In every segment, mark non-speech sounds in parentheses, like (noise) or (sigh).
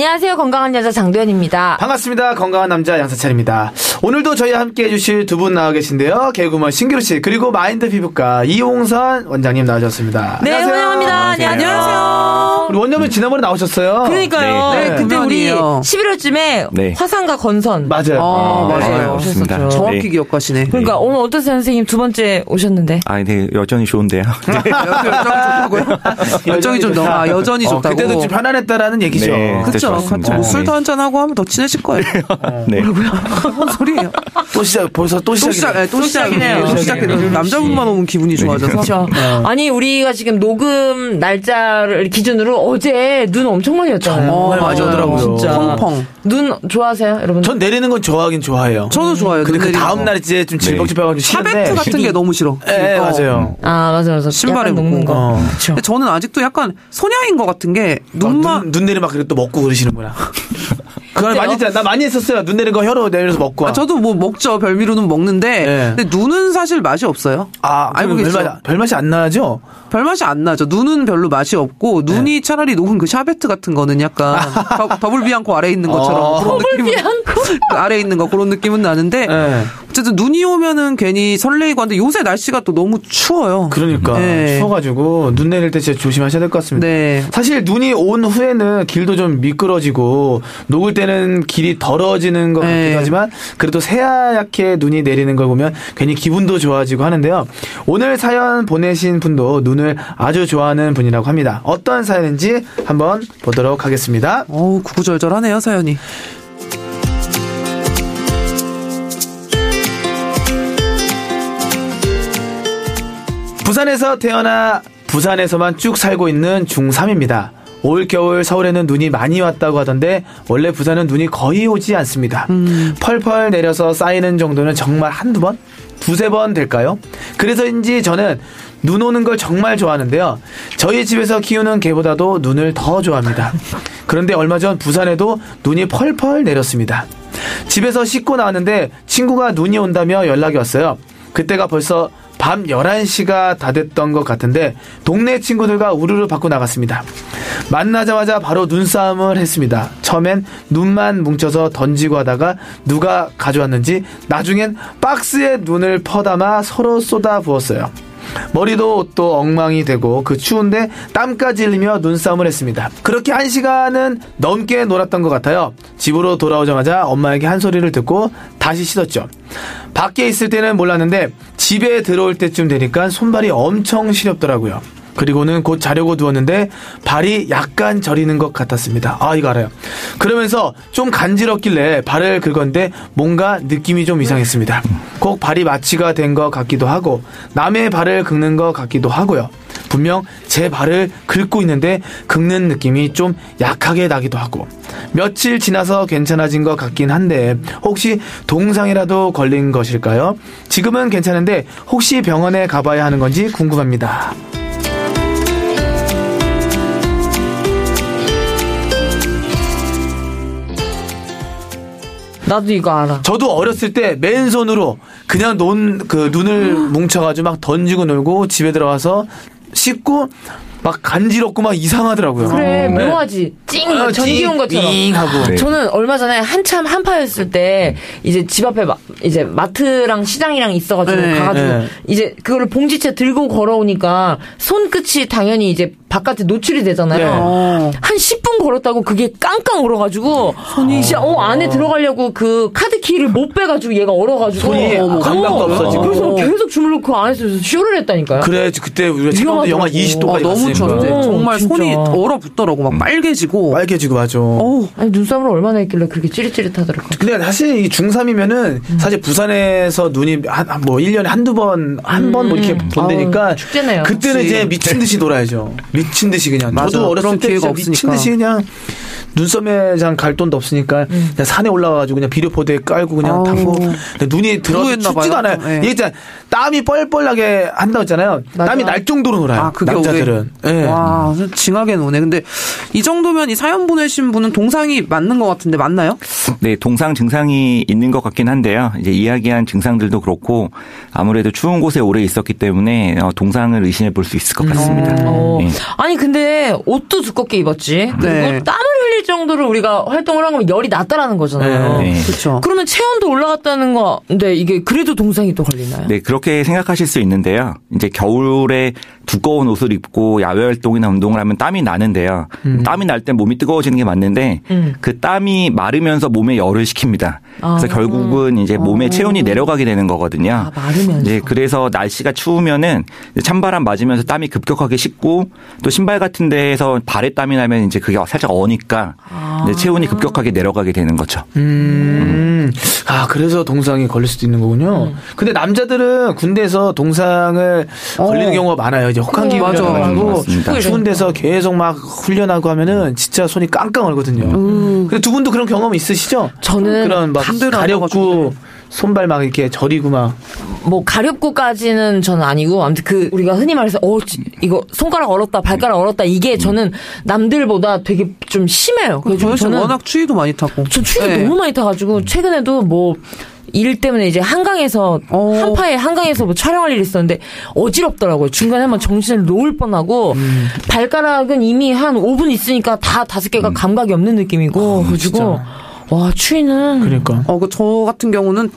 안녕하세요. 건강한 여자 장도연입니다. 반갑습니다 건강한 남자 양세찬입니다 오늘도 저희와 함께 해주실 두 분 나와 계신데요 개구먼 신기루씨 그리고 마인드 피부과 이용선 원장님 나와주셨습니다 네, 안녕하세요. 환영합니다. 안녕하세요. 우리 원장님 지난번에 나오셨어요 그러니까요. 네, 네, 그때 우리 오랜만이에요. 11월쯤에 네. 화상과 건선. 맞아요 아, 네. 맞아요. 그렇습니다. 오셨었죠. 정확히 네. 기억하시네. 그러니까 오늘 어떠세요, 선생님? 두 번째 오셨는데. 아, 네, 여전히 좋은데요. (laughs) 열정이 좋다고요? 열정이 좀 너무, 아, 여전히 어, 좋다고. 그때도 좀 편안했다라는 얘기죠 네. 그쵸. 좋았습니다. 뭐 네. 술도 한잔 하고 하면 더 친해질 거예요. 네. 뭔 소리예요? 또 시작 벌써 또 또 시작이네 시작, 네, 또 시작이네요. 시작이네요. 또 시작이네요. 남자분만 오면 기분이 좋아져서. 그렇죠. 아니 우리가 지금 녹음 날짜를 기준으로 어제 눈 엄청 많이 왔잖아요. 어, 많이 맞아요. 오더라고요. 진짜. 펑펑. 눈 좋아하세요, 여러분? 전 내리는 건 좋아하긴 좋아해요 저도 좋아요. 근데 그눈 다음 거. 날 이제 좀 질퍽질퍽하고 싫은데 샤베트 같은 게 너무 싫어. 네 어. 맞아요 아 맞아 맞아. 신발에 녹는 묻고. 거. 어. 근데 저는 아직도 약간 소녀인 것 같은 게 막 눈만 눈, 눈 내리 막 그래도 또 먹고 그러시는구나. (laughs) 그걸 많이 했잖아. 나 많이 했었어요. 눈 내린 거 혀로 내려서 먹고. 와. 아, 저도 뭐 먹죠. 별미로는 먹는데 네. 근데 눈은 사실 맛이 없어요. 아, 알고 계시죠? 별맛, 별맛이 안 나죠? 별 맛이 안 나죠. 눈은 별로 맛이 없고 네. 눈이 차라리 녹은 그 샤베트 같은 거는 약간 (laughs) 더- 더블 비앙코 아래 에 있는 것처럼 어. 그런 느낌은 그 아래 에 있는 거 그런 느낌은 나는데 네. 어쨌든 눈이 오면은 괜히 설레이고 한데 요새 날씨가 또 너무 추워요. 그러니까. 네. 추워가지고 눈 내릴 때 진짜 조심하셔야 될 것 같습니다. 네. 사실 눈이 온 후에는 길도 좀 미끄러지고 녹을 때는 길이 더러지는 것 같기도 네. 하지만 그래도 새하얗게 눈이 내리는 걸 보면 괜히 기분도 좋아지고 하는데요. 오늘 사연 보내신 분도 눈을 아주 좋아하는 분이라고 합니다. 어떤 사연인지 한번 보도록 하겠습니다. 어우 구구절절하네요 사연이. 부산에서 태어나 부산에서만 쭉 살고 있는 중3입니다. 올 겨울 서울에는 눈이 많이 왔다고 하던데 원래 부산은 눈이 거의 오지 않습니다. 펄펄 내려서 쌓이는 정도는 정말 한두 번? 두세 번 될까요? 그래서인지 저는 눈 오는 걸 정말 좋아하는데요. 저희 집에서 키우는 개보다도 눈을 더 좋아합니다. (laughs) 그런데 얼마 전 부산에도 눈이 펄펄 내렸습니다. 집에서 씻고 나왔는데 친구가 눈이 온다며 연락이 왔어요. 그때가 벌써 밤 11시가 다 됐던 것 같은데 동네 친구들과 우르르 받고 나갔습니다. 만나자마자 바로 눈싸움을 했습니다. 처음엔 눈만 뭉쳐서 던지고 하다가 누가 가져왔는지 나중엔 박스에 눈을 퍼담아 서로 쏟아 부었어요. 머리도 옷도 엉망이 되고 그 추운데 땀까지 흘리며 눈싸움을 했습니다. 그렇게 한 시간은 넘게 놀았던 것 같아요. 집으로 돌아오자마자 엄마에게 한 소리를 듣고 다시 씻었죠. 밖에 있을 때는 몰랐는데 집에 들어올 때쯤 되니까 손발이 엄청 시렵더라고요. 그리고는 곧 자려고 누웠는데 발이 약간 저리는 것 같았습니다. 아, 이거 알아요. 그러면서 좀 간지럽길래 발을 긁었는데 뭔가 느낌이 좀 이상했습니다. 꼭 발이 마취가 된 것 같기도 하고 남의 발을 긁는 것 같기도 하고요. 분명 제 발을 긁고 있는데 긁는 느낌이 좀 약하게 나기도 하고 며칠 지나서 괜찮아진 것 같긴 한데 혹시 동상이라도 걸린 것일까요? 지금은 괜찮은데 혹시 병원에 가봐야 하는 건지 궁금합니다. 나도 이거 알아. 저도 어렸을 때 맨손으로 그냥 논, 그 눈을 뭉쳐가지고 막 던지고 놀고 집에 들어가서 씻고 막 간지럽고 막 이상하더라고요. 그래 네. 묘하지. 찡 어, 전기 찡, 온 것처럼. 띵 하고. 네. 저는 얼마 전에 한참 한파였을 때 이제 집 앞에 마, 이제 마트랑 시장이랑 있어가지고 네, 가가지고 네. 이제 그거를 봉지채 들고 걸어오니까 손끝이 당연히 이제 바깥에 노출이 되잖아요. 네. 어. 한 10분 걸었다고 그게 깡깡 얼어가지고 손이 진짜 어 안에 들어가려고 그 카드 키를 못 빼가지고 얘가 얼어가지고 손이 어머, 감각도 어머. 없어지고. 그래서 계속 주물러 그 안에서 쇼를 했다니까요. 그래 그때 우리가 체감도 영하 위험하더라고. 20도까지 아, 너무 추웠는데 어, 정말 진짜. 손이 얼어붙더라고 막 빨개지고. 빨개지고 맞아. 어우, 아니 눈썹을 얼마나 했길래 그렇게 찌릿찌릿하더라고. 근데 사실 이 중3이면은 사실 부산에서 눈이 한, 한뭐 1년에 한두 번, 한번뭐 이렇게 본다니까. 아우, 축제네요. 그때는 그치. 이제 미친 듯이 놀아야죠. 미친 듯이 그냥. 맞아. 저도 어렸을 때 미친. 듯이 그냥 눈썹매장 갈 돈도 없으니까 그냥 산에 올라가가지고 그냥 비료포대 깔고 그냥 근데 눈이 춥지가 봐요. 않아요. 네. 이게 땀이 뻘뻘나게 한다고 했잖아요. 맞아. 땀이 날 정도로 놀아요. 아, 그게 남자들은. 예. 와, 징하게 노네. 근데 이 정도면 이 사연 보내신 분은 동상이 맞는 것 같은데 맞나요? 네, 동상 증상이 있는 것 같긴 한데요. 이제 이야기한 증상들도 그렇고 아무래도 추운 곳에 오래 있었기 때문에 어, 동상을 의심해 볼 수 있을 것 같습니다. 어. 네. 아니 근데 옷도 두껍게 입었지. 그리고 네. 땀을 흘릴 정도로 우리가 활동을 한 거면 열이 났다라는 거잖아요. 네. 그렇죠. 그러면 체온도 올라갔다는 건데 이게 그래도 동상이 또 걸리나요? 네, 그렇게 생각하실 수 있는데요. 이제 겨울에 두꺼운 옷을 입고 야외 활동이나 운동을 하면 땀이 나는데요. 땀이 날 때 몸이 뜨거워지는 게 맞는데 음. 그 땀이 마르면서 몸에 열을 식힙니다. 그래서 아. 결국은 이제 몸의 체온이 내려가게 되는 거거든요. 아, 마르면서. 이제 그래서 날씨가 추우면은 찬바람 맞으면서 땀이 급격하게 식고 또 신발 같은 데에서 발에 땀이 나면 이제 그게 살짝 어니까 아. 체온이 급격하게 내려가게 되는 거죠. 음. 아, 그래서 동상이 걸릴 수도 있는 거군요. 근데 남자들은 군대에서 동상을 걸리는 경우가 많아요. 이제 혹한 그래, 기운이 맞아. 가지고 맞습니다. 추운 데서 계속 막 훈련하고 하면은 진짜 손이 깡깡 얼거든요. 근데 두 분도 그런 경험 있으시죠? 저는 그런 막 가렵고 알아가지고. 손발 막 이렇게 저리고 막 뭐 가렵고까지는 저는 아니고 아무튼 그 우리가 흔히 말해서 어 지- 이거 손가락 얼었다 발가락 얼었다 이게 저는 남들보다 되게 좀 심해요. 그래서 저희 저는 워낙 추위도 많이 타고. 저 추위 네. 너무 많이 타가지고 최근에도 뭐 일 때문에 이제 한강에서 어. 한파에 한강에서 뭐 촬영할 일이 있었는데 어지럽더라고요. 중간에 한번 정신을 놓을 뻔하고 음. 발가락은 이미 한 5분 있으니까 다 다섯 개가 감각이 없는 느낌이고 그래가지고 와 추위는 그러니까 어, 그저 같은 경우는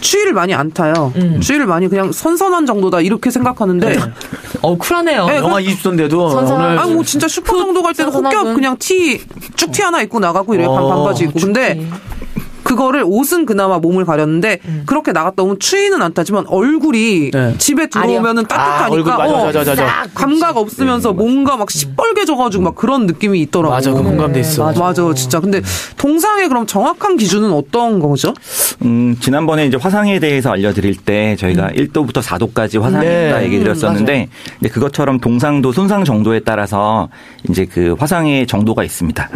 추위를 많이 안 타요. 음. 추위를 많이 그냥 선선한 정도다 이렇게 생각하는데. 어 쿨하네요. 네, 영하 20도인데도 선선한- 오늘 아니 뭐 진짜 슈퍼 정도 갈 때는 선선하군. 혹겹 그냥 티 쭉티 하나 입고 나가고 이래 요 어, 반바지 입고 근데 그거를 옷은 그나마 몸을 가렸는데 그렇게 나갔다 오면 추위는 안 타지만 얼굴이 네. 집에 들어오면은 아, 따뜻하니까 맞아, 어, 맞아, 맞아, 맞아. 감각 없으면서 뭔가 막 시뻘개져가지고 막 그런 느낌이 있더라고. 맞아, 그 공감돼 있어. 맞아, 진짜. 근데 동상의 그럼 정확한 기준은 어떤 거죠? 음, 지난번에 이제 화상에 대해서 알려드릴 때 저희가 1도부터 4도까지 화상이 네. 얘기 드렸었는데 근데 그것처럼 동상도 손상 정도에 따라서 이제 그 화상의 정도가 있습니다.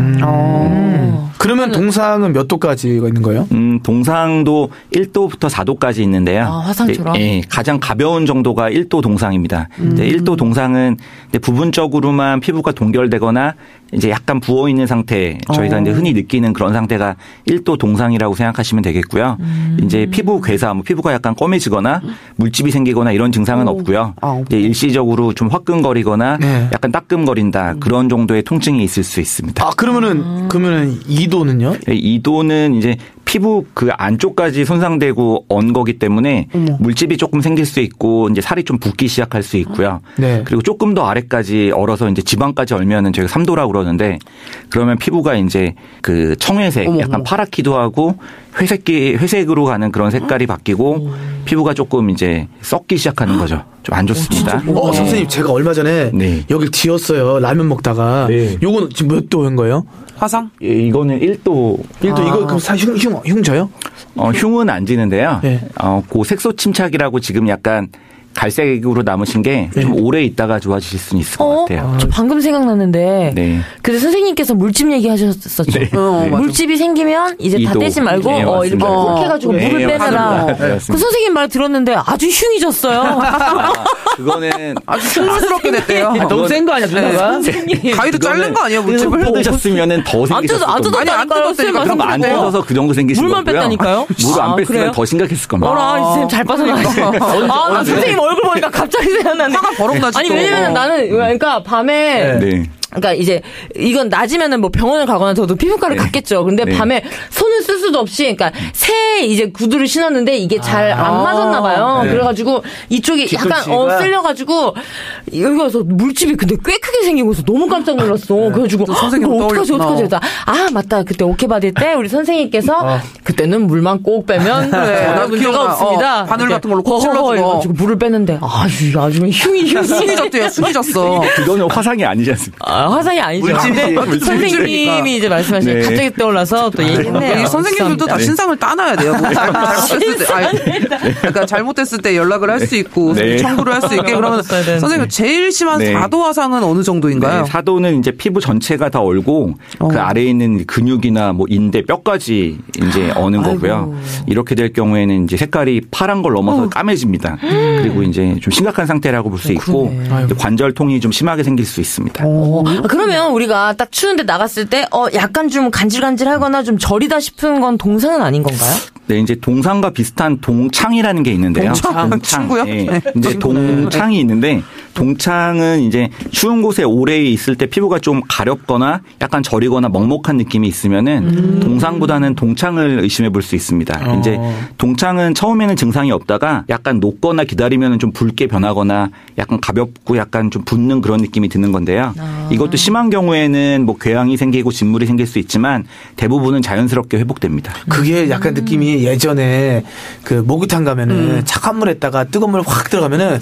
그러면 동상은 몇 도까지가 있는 거예요? 음, 동상도 1도부터 4도까지 있는데요. 아, 화상처럼? 예, 예, 가장 가벼운 정도가 1도 동상입니다. 이제 음. 1도 동상은 이제 부분적으로만 피부가 동결되거나 이제 약간 부어 있는 상태, 저희가 어. 이제 흔히 느끼는 그런 상태가 1도 동상이라고 생각하시면 되겠고요. 음. 이제 피부 괴사, 뭐 피부가 약간 검해지거나 물집이 생기거나 이런 증상은 없고요. 아, 이제 일시적으로 좀 화끈거리거나 네. 약간 따끔거린다 그런 정도의 통증이 있을 수 있습니다. 아 그러면은 그러면은 2도는요? 네, 이도는 이제 피부 그 안쪽까지 손상되고 언 거기 때문에 물집이 조금 생길 수 있고 이제 살이 좀 붓기 시작할 수 있고요. 네. 그리고 조금 더 아래까지 얼어서 이제 지방까지 얼면은 저희가 3도라고 그러는데 그러면 피부가 이제 그 청회색 어머, 약간 어머. 파랗기도 하고 회색기 회색으로 가는 그런 색깔이 바뀌고 피부가 조금 이제 썩기 시작하는 거죠. 좀 안 좋습니다. 어 선생님 제가 얼마 전에 네. 여길 뒤었어요 라면 먹다가 네. 요거는 지금 몇 도인 거예요? 화상? 예, 이거는 1도 1도 이거 그럼 사 흉, 흉, 흉져요? 어, 흉은 안 지는데요. 네. 어, 그 색소 침착이라고 지금 약간 갈색으로 남으신 게좀 네. 오래 있다가 좋아지실 수는 있을 것 어? 같아요. 저 방금 생각났는데. 네. 근데 선생님께서 물집 얘기하셨었죠. 어, 맞아. 물집이 생기면 이제 다 이도. 떼지 말고 네, 어, 이렇게. 꼭 해가지고 네, 물을 빼내라. 네, 그. 선생님 말 들었는데 아주 흉이졌어요. 아, (laughs) 그거는 아주 흉스럽게 됐대요. 너무 센 거 아니야 누나가? (laughs) 가위로 자른 거 아니에요, 물집을? 뜯으셨으면은 더안 생기셨을 뜯어, 안 겁니다. 아니, 안. 뜯었으니까 쌤 그럼 안 뜯어서 그 정도 생기신 물만 거고요. 뺐다니까요? 물을 안 아, 뺐으면? 더 심각했을 겁니다. 어라, 쌤잘 빠져나갔어. 아, 나 선생님 얼굴 보니까 갑자기 생각나네. 화가 버럭 나지 아니, 또. 왜냐면 어. 나는, 그러니까 밤에 네. 그러니까 이제 이건 낮이면은 뭐 병원을 가거나 저도 피부과를 네. 갔겠죠. 근데 네. 밤에 손 을 쓸 수도 없이 그러니까 새 이제 구두를 신었는데 이게 잘안 맞았나 봐요. 네. 그래가지고 이쪽이 약간 뒤꿈치가? 어 쓸려가지고 여기 와서 물집이 근데 꽤 크게 생긴 거서 너무 깜짝 놀랐어. 그래가지고 또 선생님 이거 어떡하지 떠올렸구나. 어떡하지 그랬다. 아 맞다 그때 오케 받을 때 우리 선생님께서 어. 그때는 물만 꼭 빼면 나도 문제가 기억나. 없습니다. 어, 바늘 이렇게 같은 걸로 찔러주고. 이래가지고 물을 뺐는데 아주 아주 그냥 흉이 흉이 숨이 졌대요, 숨이 졌어. 그거는 화상이 아니지 않습니까? 아, 화상이 아니죠. 근데 물집이니까. 선생님이 이제 말씀하신 네. 갑자기 떠올라서 또 얘기했네요. 이 선생님들도 다. 신상을 따놔야 돼요. 뭐 잘못했을 때, 아니, 그러니까 잘못했을 때 연락을 할 수 있고 네. 청구를 할 수 있게 그러면. 선생님 제일 심한 네. 사도 화상은 어느 정도인가요? 네, 사도는 이제 피부 전체가 다 얼고 어. 그 아래에 있는 근육이나 뭐 인대, 뼈까지 이제 어는 거고요. 이렇게 될 경우에는 이제 색깔이 파란 걸 넘어서 까매집니다. 그리고 이제 좀 심각한 상태라고 볼 수 있고 관절통이 좀 심하게 생길 수 있습니다. 어, 아, 그러면 우리가 딱 추운데 나갔을 때, 어, 약간 좀 간질간질하거나 좀 저리다 싶은 건 동상은 아닌 건가요? 네, 이제 동상과 비슷한 동창이라는 게 있는데요. 동창? 친구요? 예. 네. 이제 동창이 있는데 동창은 이제 추운 곳에 오래 있을 때 피부가 좀 가렵거나 약간 저리거나 먹먹한 느낌이 있으면은 동상보다는 동창을 의심해 볼 수 있습니다. 어. 이제 동창은 처음에는 증상이 없다가 약간 녹거나 기다리면 좀 붉게 변하거나 약간 가볍고 약간 좀 붓는 그런 느낌이 드는 건데요. 이것도 심한 경우에는 뭐 궤양이 생기고 진물이 생길 수 있지만 대부분은 자연스럽게 회복됩니다. 그게 약간 느낌이 예전에 그 목욕탕 가면은 음. 차가운 물에다가 뜨거운 물 확 들어가면은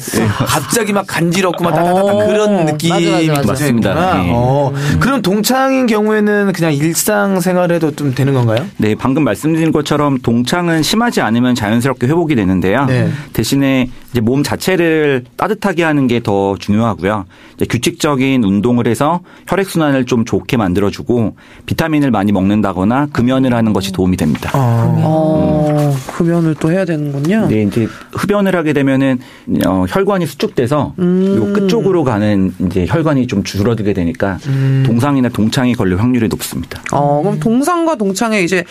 갑자기 막 간지 럽고 막 따다다다 어. 그런 느낌이 맞아, 맞아, 맞아. 맞습니다. 네. 어. 그럼 동창인 경우에는 그냥 일상 생활에도 좀 되는 건가요? 네, 방금 말씀드린 것처럼 동창은 심하지 않으면 자연스럽게 회복이 되는데요. 네. 대신에 이제 몸 자체를 따뜻하게 하는 게 더 중요하고요. 이제 규칙적인 운동을 해서 혈액 순환을 좀 좋게 만들어주고 비타민을 많이 먹는다거나 금연을 하는 것이 도움이 됩니다. 어, 흡연을 또 해야 되는군요. 네, 이제 흡연을 하게 되면은 어, 혈관이 수축돼서 요 끝쪽으로 가는 이제 혈관이 좀 줄어들게 되니까 동상이나 동창이 걸릴 확률이 높습니다. 어, 그럼 동상과 동창의 이제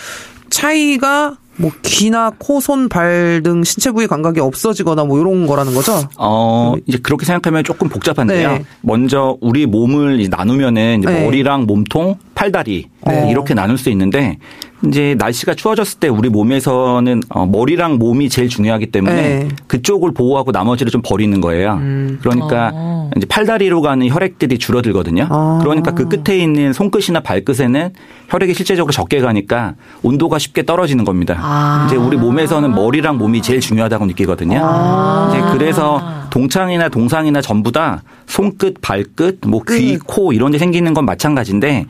차이가 뭐 귀나 코, 손, 발 등 신체 부위 감각이 없어지거나 뭐 이런 거라는 거죠? 어, 이제 그렇게 생각하면 조금 복잡한데요. 네. 먼저 우리 몸을 이제 나누면은 이제 네. 머리랑 몸통, 팔다리 네. 이렇게 나눌 수 있는데 이제 날씨가 추워졌을 때 우리 몸에서는 어, 머리랑 몸이 제일 중요하기 때문에 네. 그쪽을 보호하고 나머지를 좀 버리는 거예요. 그러니까 어. 이제 팔다리로 가는 혈액들이 줄어들거든요. 아. 그러니까 그 끝에 있는 손끝이나 발끝에는 혈액이 실제적으로 적게 가니까 온도가 쉽게 떨어지는 겁니다. 아. 이제 우리 몸에서는 머리랑 몸이 제일 중요하다고 느끼거든요. 이제 그래서 동창이나 동상이나 전부 다 손끝, 발끝, 뭐 귀, 코 이런 데 생기는 건 마찬가지인데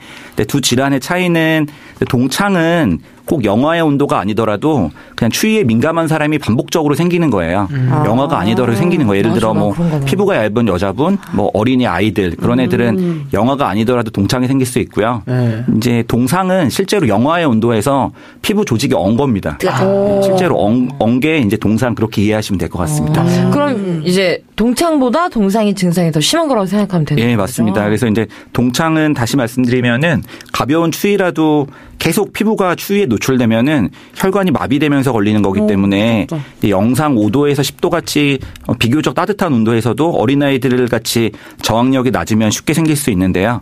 두 질환의 차이는 동창은 꼭 영하의 온도가 아니더라도 그냥 추위에 민감한 사람이 반복적으로 생기는 거예요. 영하가 아니더라도 생기는 거예요. 예를 들어 나뭐 그런 거 피부가 얇은 여자분, 뭐 어린이 아이들 그런 애들은 영하가 아니더라도 동창이 생길 수 있고요. 네. 이제 동상은 실제로 영하의 온도에서 피부 조직이 언 겁니다. 네, 실제로 언게 이제 동상 그렇게 이해하시면 될 것 같습니다. 그럼 이제 동창보다 동상이 증상이 더 심한 거라고 생각하면 되는 예, 거죠? 맞습니다. 그래서 이제 동창은 다시 말씀드리면은 가벼운 추위라도 계속 피부가 추위에 노출되면은 혈관이 마비되면서 걸리는 거기 때문에 이제 영상 5도에서 10도 같이 어, 비교적 따뜻한 온도에서도 어린아이들 같이 저항력이 낮으면 쉽게 생길 수 있는데요.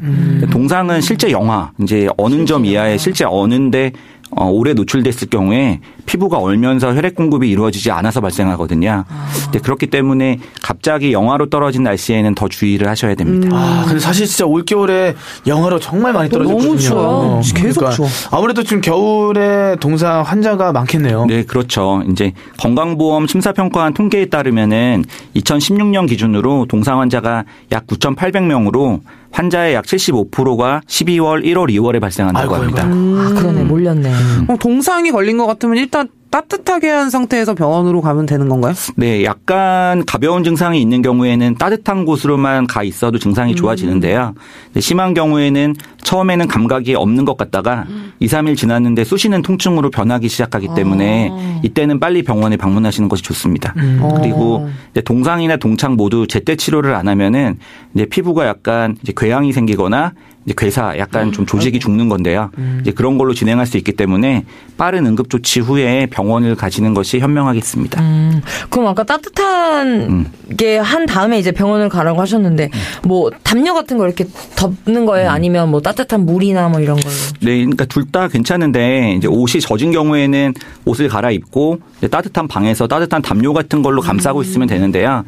동상은 실제 영하 이제 어는 점 이하에 실제 어는데 어, 오래 노출됐을 경우에 피부가 얼면서 혈액 공급이 이루어지지 않아서 발생하거든요. 근데 그렇기 때문에 갑자기 영하로 떨어진 날씨에는 더 주의를 하셔야 됩니다. 아, 근데 사실 진짜 올겨울에 영하로 정말 많이 떨어졌거든요. 너무 추워요. 계속 추워. 아무래도 지금 겨울에 동상 환자가 많겠네요. 네, 그렇죠. 이제 건강보험 심사평가원 통계에 따르면은 2016년 기준으로 동상 환자가 약 9,800명으로 환자의 약 75%가 12월, 1월, 2월에 발생한다고 아이고, 합니다. 아이고. 아, 그러네. 몰렸네. 그럼 동상이 걸린 것 같으면 일단 따뜻하게 한 상태에서 병원으로 가면 되는 건가요? 네, 약간 가벼운 증상이 있는 경우에는 따뜻한 곳으로만 가 있어도 증상이 좋아지는데요. 근데 심한 경우에는 처음에는 감각이 없는 것 같다가 2, 3일 지났는데 쑤시는 통증으로 변하기 시작하기 때문에 이때는 빨리 병원에 방문하시는 것이 좋습니다. 그리고 이제 동상이나 동창 모두 제때 치료를 안 하면은 이제 피부가 약간 이제 궤양이 생기거나 이제 괴사 약간 좀 조직이 죽는 건데요. 이제 그런 걸로 진행할 수 있기 때문에 빠른 응급 조치 후에 병원을 가시는 것이 현명하겠습니다. 음, 그럼 아까 따뜻한 음. 게한 다음에 이제 병원을 가라고 하셨는데 뭐 담요 같은 거 이렇게 덮는 거예요? 음. 아니면 뭐 따뜻한 물이나 뭐 이런 걸로? 네, 그러니까 둘 다 괜찮은데 이제 옷이 젖은 경우에는 옷을 갈아입고 따뜻한 방에서 따뜻한 담요 같은 걸로 감싸고 있으면 되는데요.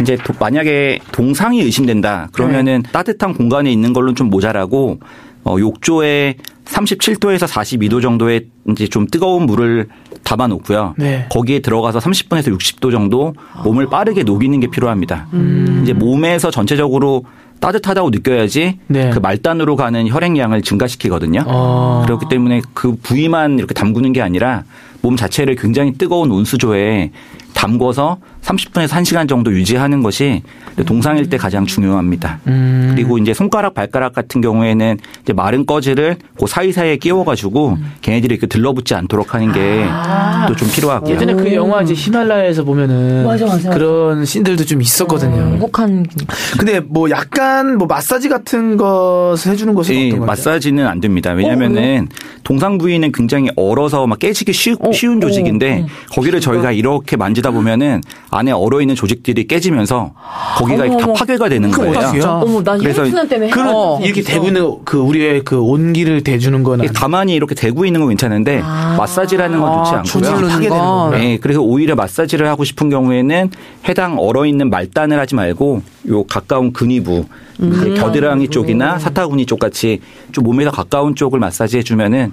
이제 도- 만약에 동상이 의심된다 그러면은 따뜻한 공간에 있는 걸로는 좀 모자라 고 어, 욕조에 37도에서 42도 정도의 이제 좀 뜨거운 물을 담아 놓고요. 네. 거기에 들어가서 30분에서 60도 정도 몸을 빠르게 녹이는 게 필요합니다. 이제 몸에서 전체적으로 따뜻하다고 느껴야지 네. 그 말단으로 가는 혈액량을 증가시키거든요. 어. 그렇기 때문에 그 부위만 이렇게 담그는 게 아니라 몸 자체를 굉장히 뜨거운 온수조에 담궈서 30분에서 1시간 정도 유지하는 것이 동상일 때 가장 중요합니다. 음. 그리고 이제 손가락, 발가락 같은 경우에는 이제 마른 꺼지를 그 사이사이에 끼워 가지고 걔네들이 이렇게 들러붙지 않도록 하는 게 또좀 필요하고요. 예전에 그 영화 이제 히말라야에서 보면은 맞아, 맞아. 그런 씬들도 좀 있었거든요. 혹한 근데 뭐 약간 뭐 마사지 같은 거 해주는 것은 예, 어떤? 마사지는 안 됩니다. 왜냐면은 동상 부위는 굉장히 얼어서 막 깨지기 쉬, 운 조직인데 거기를 저희가 이렇게 만지다 보면은 안에 얼어 있는 조직들이 깨지면서 거기가 어머, 다 어머. 파괴가 되는 그럼 거예요. 어머 나 그래서 때문에 그런 어. 이렇게 대고 있는 그 우리의 그 온기를 대주는 거는 가만히 이렇게 대고 있는 건 괜찮은데 마사지라는 건 좋지 아, 않고요. 조질르는 파괴되는 건. 거구나. 네, 그래서 오히려 마사지를 하고 싶은 경우에는 해당 얼어 있는 말단을 하지 말고 요 가까운 근위부, 이제 겨드랑이 쪽이나 사타구니 쪽 같이 좀 몸에서 가까운 쪽을 마사지 해 주면은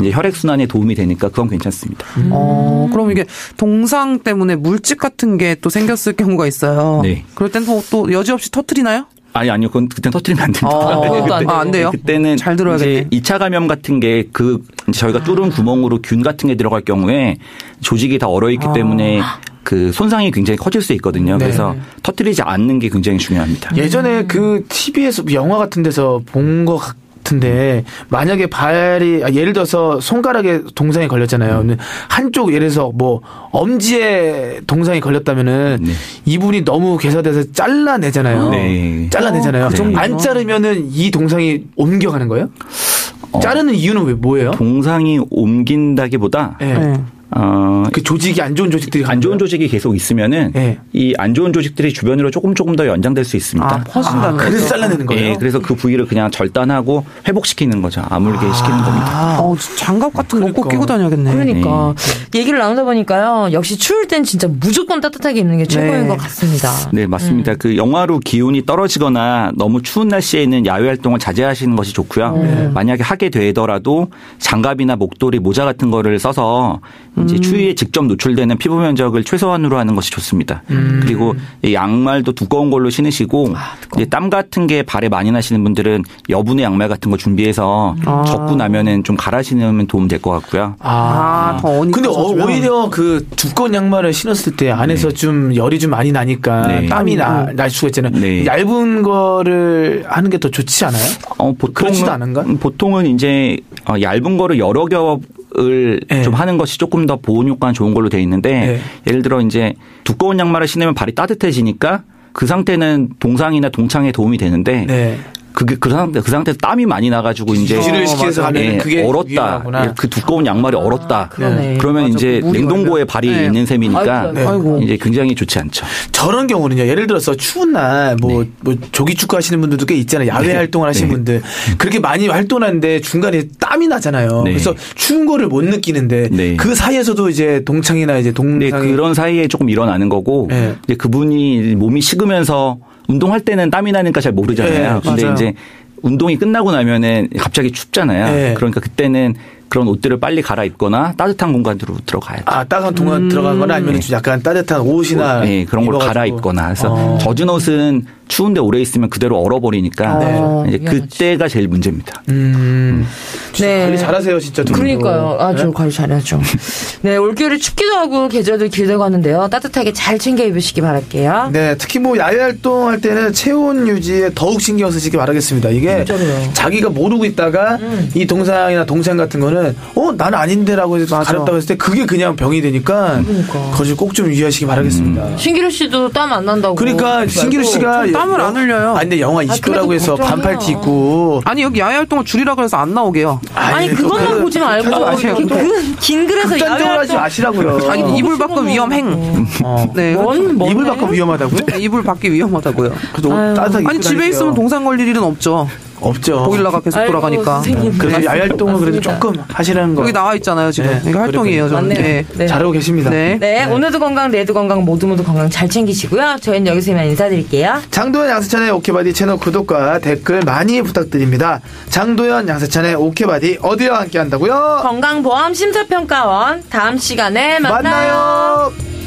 이제 혈액 순환에 도움이 되니까 그건 괜찮습니다. 어, 그럼 이게 동상 때문에 물집 같은 게 또 생겼을 경우가 있어요. 네. 그럴 땐 또, 또 여지없이 터트리나요? 아니 아니요, 그건 그때 터트리면 안 됩니다. 어, 그것도 안 아, 안 돼요? 그때는 잘 들어야겠네. 이제 2차 감염 같은 게 그 저희가 뚫은 구멍으로 균 같은 게 들어갈 경우에 조직이 다 얼어 있기 아. 때문에 그 손상이 굉장히 커질 수 있거든요. 네. 그래서 터트리지 않는 게 굉장히 중요합니다. 예전에 그 TV에서 영화 같은 데서 본거같 은데 만약에 발이 아, 예를 들어서 손가락에 동상이 걸렸잖아요. 근데 한쪽 예를 들어서 뭐 엄지에 동상이 걸렸다면은 네. 이분이 너무 괴사돼서 잘라내잖아요. 네. 잘라내잖아요. 어, 그 정도구나. 안 자르면은 이 동상이 옮겨가는 거예요? 어. 자르는 이유는 왜 뭐예요? 동상이 옮긴다기보다 예. 네. 어, 그 조직이 안 좋은 조직들이 안 좋은 조직이 계속 있으면은 네. 이안 좋은 조직들이 주변으로 조금 조금 더 연장될 수 있습니다. 아, 퍼진다는 아, 그래서. 잘라내는 거예요. 예, 그래서 그 부위를 그냥 절단하고 회복시키는 거죠. 아물게 시키는 겁니다. 어, 장갑 같은 거꼭 그러니까. 끼고 다녀야겠네. 그러니까 얘기를 나누다 보니까요. 역시 추울 땐 진짜 무조건 따뜻하게 입는 게 최고인 네. 것 같습니다. 네, 맞습니다. 그 영화로 기온이 떨어지거나 너무 추운 날씨에는 야외 활동을 자제하시는 것이 좋고요. 만약에 하게 되더라도 장갑이나 목도리, 모자 같은 거를 써서 이제 추위에 직접 노출되는 피부 면적을 최소한으로 하는 것이 좋습니다. 그리고 이 양말도 두꺼운 걸로 신으시고 이제 땀 같은 게 발에 많이 나시는 분들은 여분의 양말 같은 거 준비해서 적고 나면은 좀 갈아 신으면 도움 될 것 같고요. 아, 더 어니까 근데 어. 오히려 그 두꺼운 양말을 신었을 때 안에서 좀 열이 좀 많이 나니까 네. 땀이 나, 음. 날 수가 있잖아요. 네. 얇은 거를 하는 게 더 좋지 않아요? 어, 보통은, 그렇지도 않은가? 보통은 이제 어, 얇은 거를 여러 겹 을 네. 좀 하는 것이 조금 더 보온 효과가 좋은 걸로 돼 있는데 네. 예를 들어 이제 두꺼운 양말을 신으면 발이 따뜻해지니까 그 상태는 동상이나 동창에 도움이 되는데 네. 그게 그 상태 그 상태에서 땀이 많이 나가지고 이제 유지를 시켜서. 하면 예, 그게 얼었다. 위험하구나. 예, 그 두꺼운 양말이 얼었다. 그러네. 그러면 맞아. 이제 물이 냉동고에. 발이 네. 있는 셈이니까 아이고. 이제 굉장히 좋지 않죠. 저런 경우는요. 예를 들어서 추운 날뭐 네. 뭐 조기 축구 하시는 분들도 꽤 있잖아요. 야외 활동을 하시는 네. 분들 그렇게 많이 활동하는데 중간에 땀이 나잖아요. 네. 그래서 추운 거를 못 느끼는데 네. 그 사이에서도 이제 동창이나 이제 네, 동상이 그런 사이에 조금 일어나는 거고 네. 이제 그분이 몸이 식으면서 운동할 때는 땀이 나니까 잘 모르잖아요. 네, 근데 맞아요. 이제 운동이 끝나고 나면은 갑자기 춥잖아요. 네. 그러니까 그때는 그런 옷들을 빨리 갈아입거나 따뜻한 공간으로 들어가야죠. 아 따가운 동안 들어가거나 아니면 좀 약간 따뜻한 옷이나 네, 그런 걸 입어가지고. 갈아입거나 해서 어. 젖은 옷은 추운데 오래 있으면 그대로 얼어버리니까 네. 이제 미안하지. 그때가 제일 문제입니다. 음. 네. 관리 잘하세요 진짜. 두. 그러니까요. 아, 저 네? 관리 잘해야죠. 네, 올겨울이 춥기도 하고 계절도 길다고 하는데요. 따뜻하게 잘 챙겨 입으시기 바랄게요. 네, 특히 뭐 야외 활동할 때는 체온 유지에 더욱 신경 쓰시기 바라겠습니다. 이게 진짜로요. 자기가 모르고 있다가 이 동상이나 동상 같은 거는 어 나는 아닌데라고 해서 맞아. 가렸다고 했을 때 그게 그냥 병이 되니까 그러니까. 거짓 꼭좀 유의하시기 바라겠습니다. 신기루 씨도 땀 안 난다고. 그러니까 신기루 씨가 좀 땀을 안 흘려요. 아 근데 영하 20도라고 해서 걱정이야. 반팔 입고 아니 여기 야외 활동을 줄이라 그래서 안 나오게요. 아니 그것만 보지 말고 마세요. 그, 긴 글에서 극단적으로 하지 마시라고요. 아니 이불 밖은 위험행. 어. 네. 뭔, 뭔 이불 밖은 위험하다고요? 이불 밖이 위험하다고요. 그래도 따뜻하게 아니 입고 집에 다니세요. 있으면 동상 걸릴 일은 없죠. 없죠. 보일러가 계속 아이고, 돌아가니까. 선생님. 그래서 네, 야외 활동을 그래도 맞습니다. 조금 하시라는 거. 여기 나와 있잖아요 지금. 네, 이게 활동이에요. 저는. 맞네요. 네. 네. 잘하고 계십니다. 네. 네, 오늘도 건강, 내일도 건강, 모두 모두 건강 잘 챙기시고요. 저희는 여기서 이만 인사드릴게요. 장도연 양세찬의 오케바디 채널 구독과 댓글 많이 부탁드립니다. 장도연 양세찬의 오케바디 어디와 함께 한다고요? 건강보험 심사평가원 다음 시간에 만나요. 만나요.